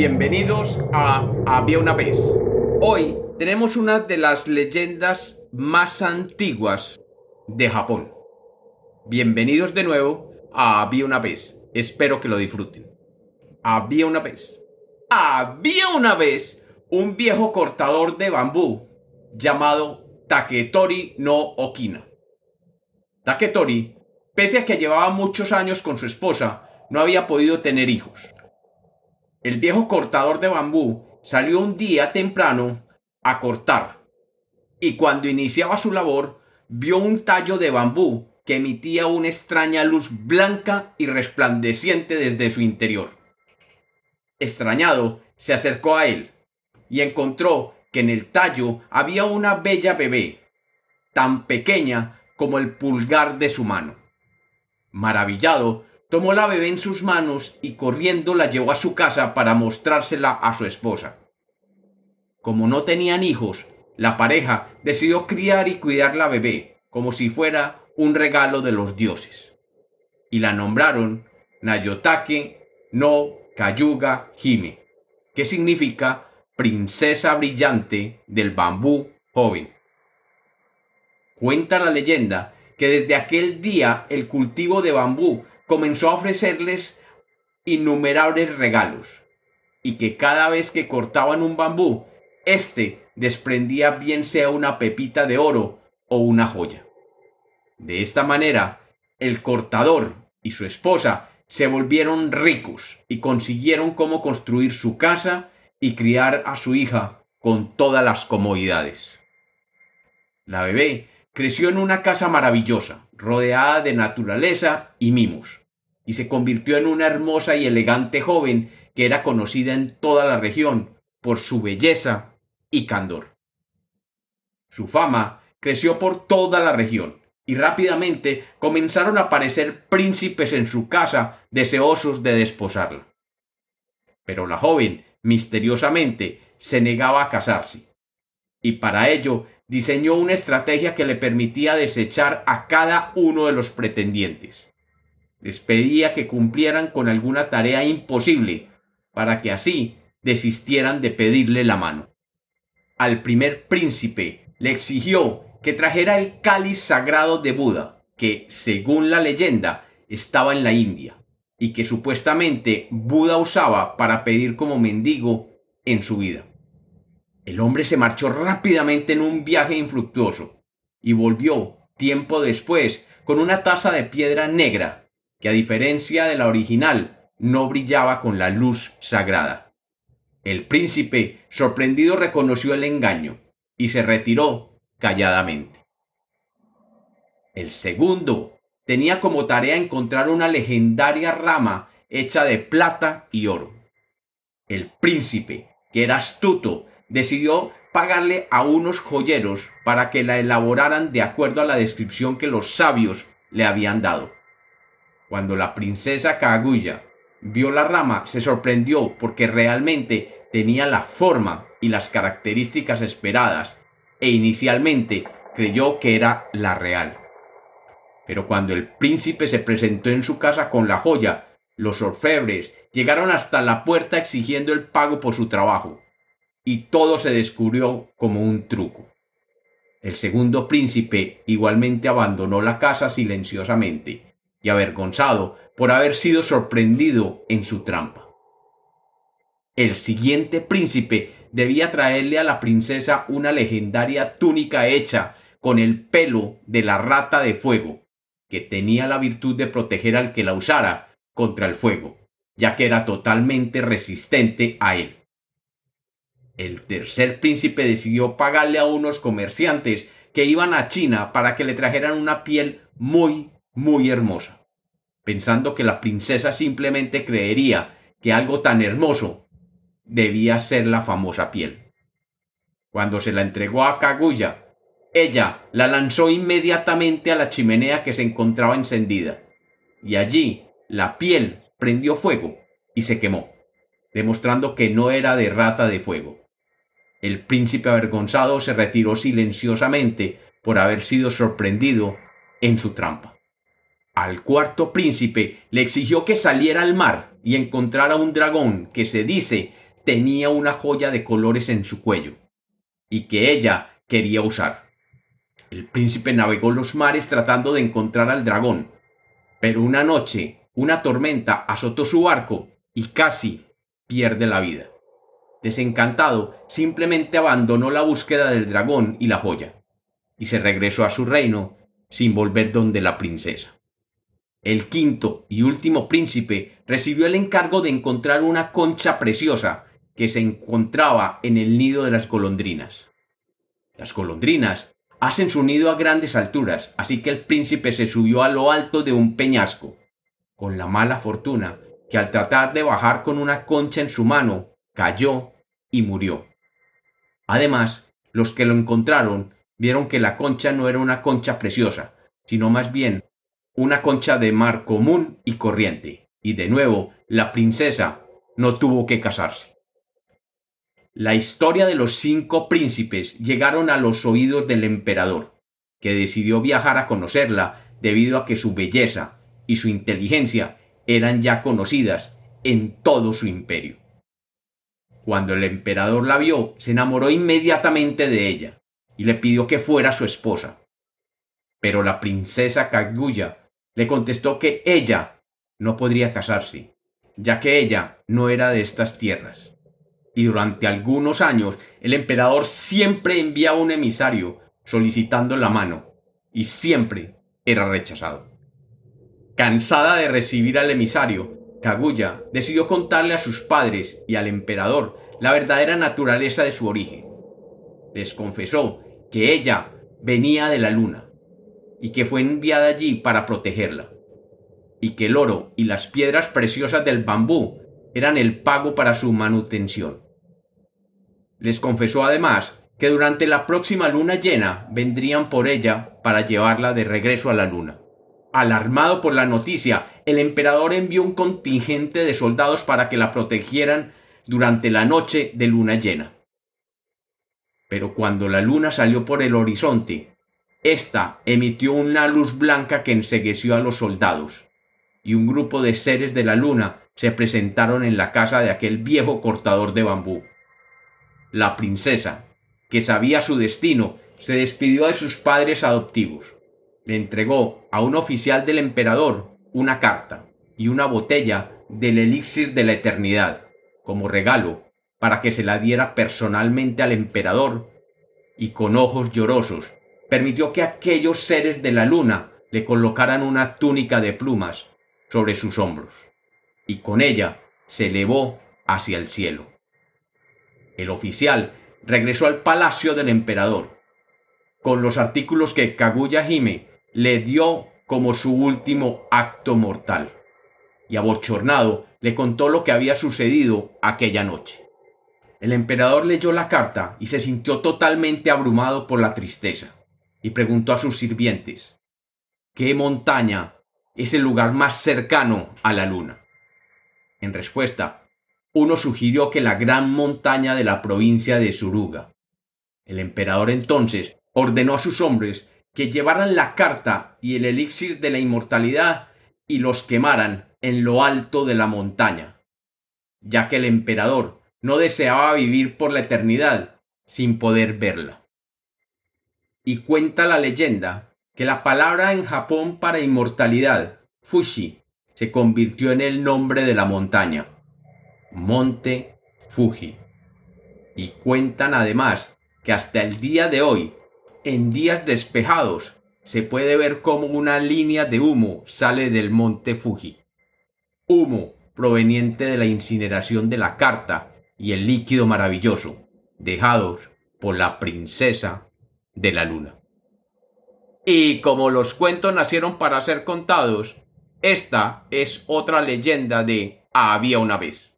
Bienvenidos a Había una vez. Hoy tenemos una de las leyendas más antiguas de Japón. Bienvenidos de nuevo a Había una vez. Espero que lo disfruten. Había una vez. Había una vez un viejo cortador de bambú llamado Taketori no Okina. Taketori, pese a que llevaba muchos años con su esposa, no había podido tener hijos. El viejo cortador de bambú salió un día temprano a cortar y cuando iniciaba su labor vio un tallo de bambú que emitía una extraña luz blanca y resplandeciente desde su interior. Extrañado, se acercó a él y encontró que en el tallo había una bella bebé, tan pequeña como el pulgar de su mano. Maravillado, tomó la bebé en sus manos y corriendo la llevó a su casa para mostrársela a su esposa. Como no tenían hijos, la pareja decidió criar y cuidar la bebé como si fuera un regalo de los dioses. Y la nombraron Nayotake no Kayuga Hime, que significa princesa brillante del bambú joven. Cuenta la leyenda que desde aquel día el cultivo de bambú comenzó a ofrecerles innumerables regalos, y que cada vez que cortaban un bambú, éste desprendía bien sea una pepita de oro o una joya. De esta manera, el cortador y su esposa se volvieron ricos y consiguieron cómo construir su casa y criar a su hija con todas las comodidades. La bebé creció en una casa maravillosa, rodeada de naturaleza y mimos, y se convirtió en una hermosa y elegante joven que era conocida en toda la región por su belleza y candor. Su fama creció por toda la región, y rápidamente comenzaron a aparecer príncipes en su casa deseosos de desposarla. Pero la joven, misteriosamente, se negaba a casarse, y para ello diseñó una estrategia que le permitía desechar a cada uno de los pretendientes. Les pedía que cumplieran con alguna tarea imposible, para que así desistieran de pedirle la mano. Al primer príncipe le exigió que trajera el cáliz sagrado de Buda, que, según la leyenda, estaba en la India, y que supuestamente Buda usaba para pedir como mendigo en su vida. El hombre se marchó rápidamente en un viaje infructuoso y volvió, tiempo después, con una taza de piedra negra, que a diferencia de la original, no brillaba con la luz sagrada. El príncipe, sorprendido, reconoció el engaño y se retiró calladamente. El segundo tenía como tarea encontrar una legendaria rama hecha de plata y oro. El príncipe, que era astuto, decidió pagarle a unos joyeros para que la elaboraran de acuerdo a la descripción que los sabios le habían dado. Cuando la princesa Kaguya vio la rama, se sorprendió porque realmente tenía la forma y las características esperadas e inicialmente creyó que era la real. Pero cuando el príncipe se presentó en su casa con la joya, los orfebres llegaron hasta la puerta exigiendo el pago por su trabajo y todo se descubrió como un truco. El segundo príncipe igualmente abandonó la casa silenciosamente y avergonzado por haber sido sorprendido en su trampa. El siguiente príncipe debía traerle a la princesa una legendaria túnica hecha con el pelo de la rata de fuego, que tenía la virtud de proteger al que la usara contra el fuego, ya que era totalmente resistente a él. El tercer príncipe decidió pagarle a unos comerciantes que iban a China para que le trajeran una piel muy, muy hermosa, pensando que la princesa simplemente creería que algo tan hermoso debía ser la famosa piel. Cuando se la entregó a Kaguya, ella la lanzó inmediatamente a la chimenea que se encontraba encendida, y allí la piel prendió fuego y se quemó, demostrando que no era de rata de fuego. El príncipe avergonzado se retiró silenciosamente por haber sido sorprendido en su trampa. Al cuarto príncipe le exigió que saliera al mar y encontrara un dragón que se dice tenía una joya de colores en su cuello, y que ella quería usar. El príncipe navegó los mares tratando de encontrar al dragón, pero una noche una tormenta azotó su barco y casi pierde la vida. Desencantado, simplemente abandonó la búsqueda del dragón y la joya, y se regresó a su reino sin volver donde la princesa. El quinto y último príncipe recibió el encargo de encontrar una concha preciosa que se encontraba en el nido de las golondrinas. Las golondrinas hacen su nido a grandes alturas, así que el príncipe se subió a lo alto de un peñasco, con la mala fortuna que al tratar de bajar con una concha en su mano, cayó y murió. Además, los que lo encontraron vieron que la concha no era una concha preciosa, sino más bien una concha de mar común y corriente, y de nuevo la princesa no tuvo que casarse. La historia de los cinco príncipes llegaron a los oídos del emperador, que decidió viajar a conocerla debido a que su belleza y su inteligencia eran ya conocidas en todo su imperio. Cuando el emperador la vio, se enamoró inmediatamente de ella y le pidió que fuera su esposa. Pero la princesa Kaguya le contestó que ella no podría casarse, ya que ella no era de estas tierras. Y durante algunos años el emperador siempre enviaba un emisario solicitando la mano, y siempre era rechazado. Cansada de recibir al emisario, Kaguya decidió contarle a sus padres y al emperador la verdadera naturaleza de su origen. Les confesó que ella venía de la luna, y que fue enviada allí para protegerla, y que el oro y las piedras preciosas del bambú eran el pago para su manutención. Les confesó además que durante la próxima luna llena vendrían por ella para llevarla de regreso a la luna. Alarmado por la noticia, el emperador envió un contingente de soldados para que la protegieran durante la noche de luna llena. Pero cuando la luna salió por el horizonte esta emitió una luz blanca que ensegueció a los soldados, y un grupo de seres de la luna se presentaron en la casa de aquel viejo cortador de bambú. La princesa, que sabía su destino, se despidió de sus padres adoptivos. Le entregó a un oficial del emperador una carta y una botella del elixir de la eternidad, como regalo, para que se la diera personalmente al emperador, y con ojos llorosos permitió que aquellos seres de la luna le colocaran una túnica de plumas sobre sus hombros, y con ella se elevó hacia el cielo. El oficial regresó al palacio del emperador, con los artículos que Kaguya Hime le dio como su último acto mortal, y abochornado le contó lo que había sucedido aquella noche. El emperador leyó la carta y se sintió totalmente abrumado por la tristeza y preguntó a sus sirvientes, ¿qué montaña es el lugar más cercano a la luna? En respuesta, uno sugirió que la gran montaña de la provincia de Suruga. El emperador entonces ordenó a sus hombres que llevaran la carta y el elixir de la inmortalidad y los quemaran en lo alto de la montaña, ya que el emperador no deseaba vivir por la eternidad sin poder verla y cuenta la leyenda que la palabra en Japón para inmortalidad, Fushi, se convirtió en el nombre de la montaña, Monte Fuji. Y cuentan además que hasta el día de hoy, en días despejados, se puede ver como una línea de humo sale del monte Fuji. Humo proveniente de la incineración de la carta y el líquido maravilloso, dejados por la princesa de la luna. Y como los cuentos nacieron para ser contados, esta es otra leyenda de Había una vez.